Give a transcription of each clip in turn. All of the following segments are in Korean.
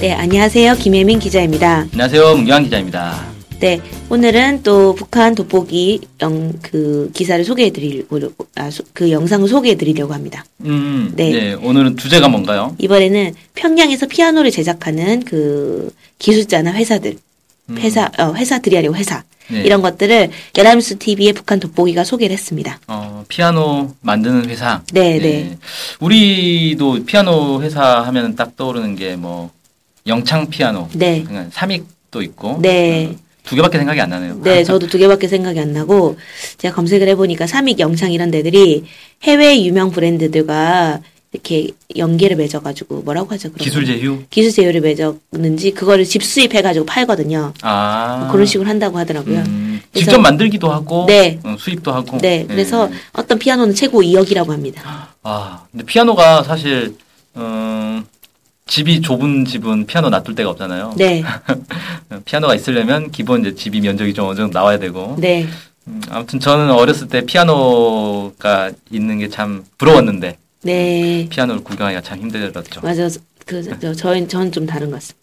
네, 안녕하세요. 김혜민 기자입니다. 안녕하세요. 문경환 기자입니다. 네, 오늘은 또 북한 돋보기 영, 그 기사를 소개해 드리려고, 아, 소, 그 영상을 소개해 드리려고 합니다. 음, 네. 네. 오늘은 주제가 뭔가요? 이번에는 평양에서 피아노를 제작하는 그 기술자나 회사들, 음, 회사, 어, 회사들이 아니고 회사. 네. 이런 것들을 연합뉴스 TV의 북한 돋보기가 소개를 했습니다. 어, 피아노 만드는 회사. 네, 네. 우리도 피아노 회사 하면 딱 떠오르는 게 뭐 영창 피아노, 네. 그냥 삼익도 있고. 네. 어, 두 개밖에 생각이 안 나네요. 네, 저도 두 개밖에 생각이 안 나고, 제가 검색을 해보니까 삼익 영창 이런 데들이 해외 유명 브랜드들과 이렇게 연계를 맺어가지고, 뭐라고 하죠? 기술 거? 제휴. 기술 제휴를 맺었는지, 그거를 집 수입해가지고 팔거든요. 아. 그런 식으로 한다고 하더라고요. 음, 직접 만들기도 하고. 네. 어, 수입도 하고. 네, 그래서 어떤 피아노는 최고 2억이라고 합니다. 아, 근데 피아노가 사실 음, 집이 좁은 집은 피아노 놔둘 데가 없잖아요. 네, 피아노가 있으려면 기본 이제 집이 면적이 좀 어느 정도 나와야 되고. 네, 음, 아무튼 저는 어렸을 때 피아노가 있는 게 참 부러웠는데 네. 피아노를 구경하기가 참 힘들었죠. 맞아. 그, 저, 저희, 저는 좀 다른 것 같습니다.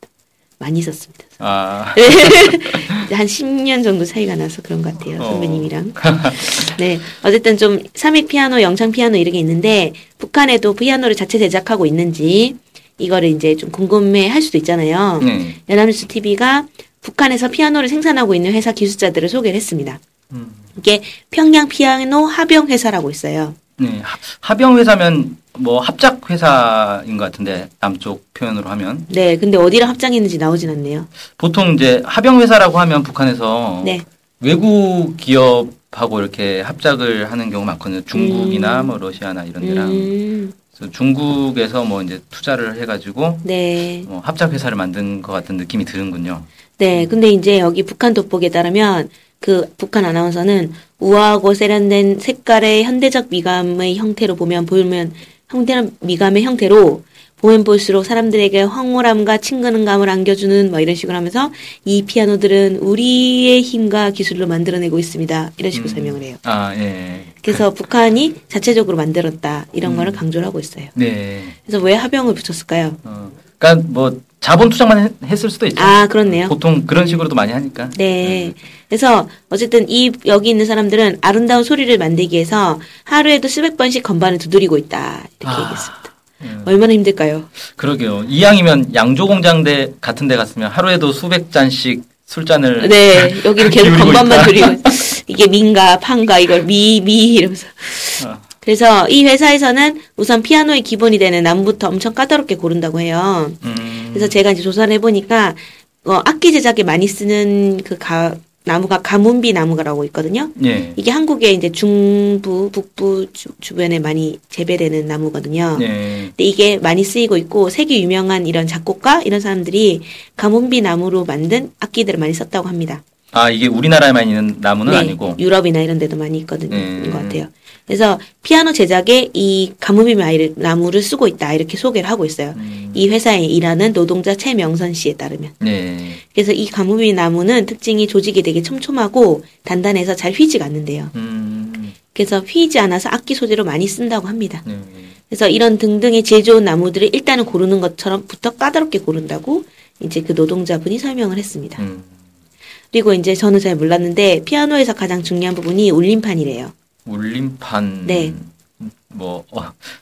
많이 있었습니다. 아, 한 10년 정도 차이가 나서 그런 것 같아요. 어. 선배님이랑. 네. 어쨌든 좀 삼익 피아노, 영창 피아노 이런 게 있는데 북한에도 피아노를 자체 제작하고 있는지 이거를 이제 좀 궁금해 할 수도 있잖아요. 네. 연합뉴스 TV가 북한에서 피아노를 생산하고 있는 회사 기술자들을 소개를 했습니다. 음, 이게 평양 피아노 합영 회사라고 있어요. 네. 하- 합영 회사면 뭐 합작 회사인 것 같은데 남쪽 표현으로 하면 네. 근데 어디랑 합장했는지 나오진 않네요. 보통 이제 합영 회사라고 하면 북한에서 네. 외국 기업하고 이렇게 합작을 하는 경우 많거든요. 중국이나 뭐 러시아나 이런 데랑 음, 중국에서 뭐 이제 투자를 해가지고 네. 뭐 합작 회사를 만든 것 같은 느낌이 드는군요. 네, 근데 이제 여기 북한 돋보기에 따르면 그 북한 아나운서는 우아하고 세련된 색깔의 현대적 미감의 형태로 보면 보면 형태는 미감의 형태로 보면 볼수록 사람들에게 황홀함과 친근감을 안겨주는 뭐 이런 식으로 하면서 이 피아노들은 우리의 힘과 기술로 만들어내고 있습니다. 이런 식으로 음. 설명을 해요. 아 예. 그래서 북한이 자체적으로 만들었다 이런 음. 거를 강조를 하고 있어요. 네. 그래서 왜 합영을 붙였을까요? 어, 그러니까 뭐 자본 투자만 했- 했을 수도 있죠. 아 그렇네요. 보통 그런 식으로도 많이 하니까. 네. 그래서 어쨌든 이 여기 있는 사람들은 아름다운 소리를 만들기 위해서 하루에도 수백 번씩 건반을 두드리고 있다 이렇게 아. 얘기했습니다. 음, 얼마나 힘들까요? 그러게요. 이왕이면 양조공장대 같은 데 갔으면 하루에도 수백 잔씩 술잔을 네, 여기는 계속 건반만. 두리고 이게 민가 판가 이걸 미 미 이러면서 어. 그래서 이 회사에서는 우선 피아노의 기본이 되는 나무부터 엄청 까다롭게 고른다고 해요. 음, 그래서 제가 이제 조사를 해보니까 어, 악기 제작에 많이 쓰는 그 가, 나무가 가문비 나무가라고 있거든요. 예. 이게 한국의 이제 중부, 북부 주, 주변에 많이 재배되는 나무거든요. 예. 근데 이게 많이 쓰이고 있고 세계 유명한 이런 작곡가 이런 사람들이 가문비 나무로 만든 악기들을 많이 썼다고 합니다. 아 이게 우리나라에만 있는 나무는 아니고. 네, 유럽이나 이런 데도 많이 있거든요. 음. 것 같아요. 그래서 피아노 제작에 이 마이를- 나무를 쓰고 있다 이렇게 소개를 하고 있어요. 음, 이 회사에 일하는 노동자 최명선 씨에 따르면. 네. 그래서 이 가무비 나무는 특징이 조직이 되게 촘촘하고 단단해서 잘 휘지가 않는데요. 음, 그래서 휘지 않아서 악기 소재로 많이 쓴다고 합니다. 네. 그래서 이런 등등의 질 좋은 나무들을 일단은 고르는 것처럼 부터 까다롭게 고른다고 이제 그 노동자분이 설명을 했습니다. 음. 그리고 이제 저는 잘 몰랐는데 피아노에서 가장 중요한 부분이 울림판이래요. 울림판. 네. 뭐 어,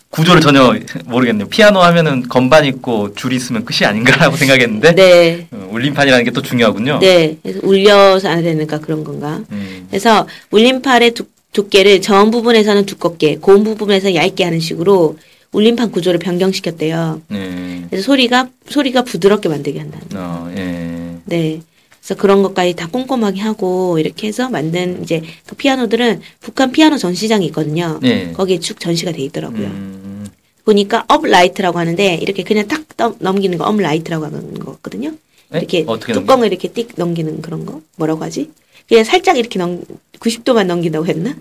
구조를 전혀 모르겠네요. 피아노 하면은 건반 있고 줄 있으면 끝이 아닌가라고 생각했는데 네. 어, 울림판이라는 게 또 중요하군요. 네. 그래서 울려서 안 되니까 그런 건가. 음, 그래서 울림판의 두, 두께를 저음 부분에서는 두껍게, 고음 부분에서 얇게 하는 식으로 울림판 구조를 변경시켰대요. 네. 그래서 소리가 소리가 부드럽게 만들게 한다. 어, 예. 네. 그래서 그런 것까지 다 꼼꼼하게 하고 이렇게 해서 만든 이제 그 피아노들은 북한 피아노 전시장이 있거든요. 네. 거기에 쭉 전시가 돼 있더라고요. 음, 보니까 업라이트라고 하는데 이렇게 그냥 탁 떠- 넘기는 거 업라이트라고 하는 거거든요. 네? 이렇게 뚜껑을 이렇게 띡 넘기는 그런 거 뭐라고 하지? 그냥 살짝 이렇게 넘 90도만 넘긴다고 했나?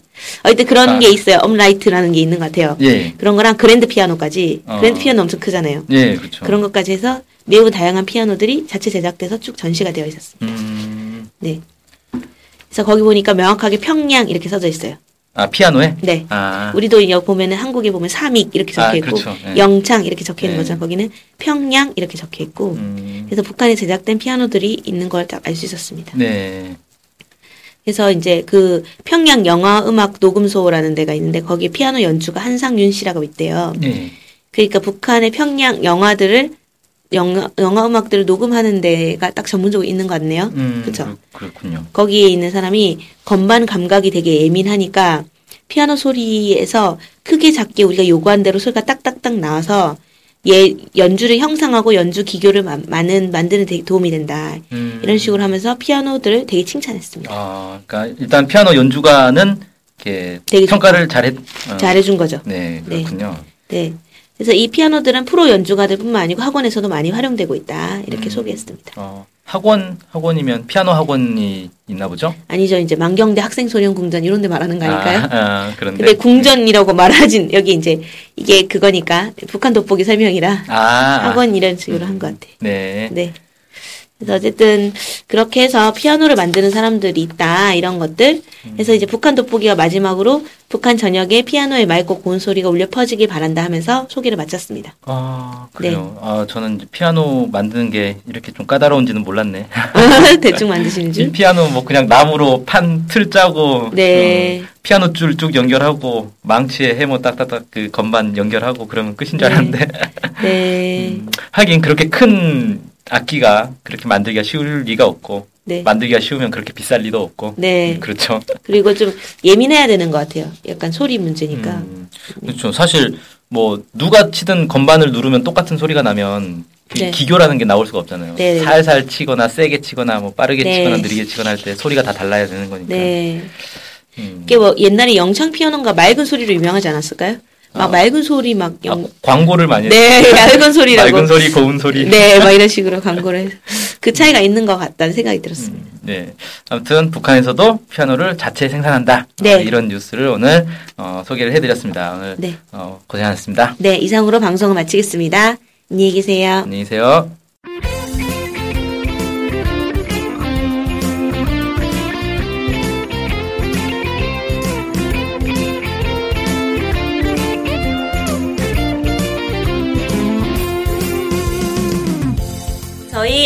어쨌든 그런 아. 게 있어요. 업라이트라는 게 있는 것 같아요. 예. 그런 거랑 그랜드 피아노까지 어. 그랜드 피아노 엄청 크잖아요. 예, 그렇죠. 그런 것까지 해서 매우 다양한 피아노들이 자체 제작돼서 쭉 전시가 되어 있었습니다. 음, 네. 그래서 거기 보니까 명확하게 평양 이렇게 써져 있어요. 아, 피아노에? 네. 아, 우리도 여기 보면은 한국에 보면 삼익 이렇게 적혀 아, 있고 그렇죠. 네. 영창 이렇게 적혀 있는 네. 거죠. 거기는 평양 이렇게 적혀 있고 음, 그래서 북한에 제작된 피아노들이 있는 걸 딱 알 수 있었습니다. 네. 그래서 이제 그 평양 영화 음악 녹음소라는 데가 있는데 거기 피아노 연주가 한상윤 씨라고 있대요. 예. 그러니까 북한의 평양 영화들을 영화, 영화 음악들을 녹음하는 데가 딱 전문적으로 있는 것 같네요. 음, 그렇죠. 그, 그렇군요. 거기에 있는 사람이 건반 감각이 되게 예민하니까 피아노 소리에서 크게 작게 우리가 요구한 대로 소리가 딱딱딱 나와서 예, 연주를 형상하고 연주 기교를 마, 많은 만드는 데 도움이 된다. 음. 이런 식으로 하면서 피아노들을 되게 칭찬했습니다. 아, 그러니까 일단 피아노 연주가는 이렇게 되게 평가를 잘했. 어, 잘해준 거죠. 네, 그렇군요. 네. 그래서 이 피아노들은 프로 연주가들뿐만 아니고 학원에서도 많이 활용되고 있다. 이렇게 음. 소개했습니다. 어, 학원 학원이면 피아노 학원이 있나 보죠? 아니죠. 이제 만경대 학생 소년 궁전 이런 데 말하는 거 아닐까요? 아, 아, 그런데. 근데 궁전이라고 말하진 여기 이제 이게 그거니까 북한 돋보기 설명이라 아, 아, 학원 이런 식으로 한 것 같아. 네. 네. 그래서 어쨌든 그렇게 해서 피아노를 만드는 사람들이 있다 이런 것들. 그래서 이제 북한 돋보기가 마지막으로 북한 전역에 피아노의 맑고 고운 소리가 울려 퍼지길 바란다 하면서 소개를 마쳤습니다. 아, 네. 그래요. 아, 저는 피아노 만드는 게 이렇게 좀 까다로운지는 몰랐네. 대충 만드시는 이 줄. 피아노 뭐 그냥 나무로 판 틀 짜고 네. 어, 피아노 줄 쭉 연결하고 망치에 해모 딱딱딱 그 건반 연결하고 그러면 끝인 줄 네. 알았는데 네. 음, 하긴 그렇게 큰 악기가 그렇게 만들기가 쉬울 리가 없고 네. 만들기가 쉬우면 그렇게 비쌀 리도 없고 네. 음, 그렇죠. 그리고 좀 예민해야 되는 것 같아요. 약간 소리 문제니까. 음, 그렇죠. 사실 뭐 누가 치든 건반을 누르면 똑같은 소리가 나면 그 네. 기교라는 게 나올 수가 없잖아요. 네, 네. 살살 치거나 세게 치거나 뭐 빠르게 네. 치거나 느리게 치거나 할 때 소리가 다 달라야 되는 거니까. 네. 음. 이게 뭐 옛날에 영창 피아노가 맑은 소리로 유명하지 않았을까요? 막 아. 맑은 소리 막 아, 영... 광고를 많이 네, 맑은 소리라고. 맑은 소리, 고운 소리. 네, 막 이런 식으로 광고를 그 차이가 있는 것 같다는 생각이 들었습니다. 네. 아무튼 북한에서도 피아노를 자체 생산한다. 네. 어, 이런 뉴스를 오늘 어, 소개를 해드렸습니다. 오늘 네. 어, 고생하셨습니다. 네, 이상으로 방송을 마치겠습니다. 안녕히 계세요. 안녕히 계세요.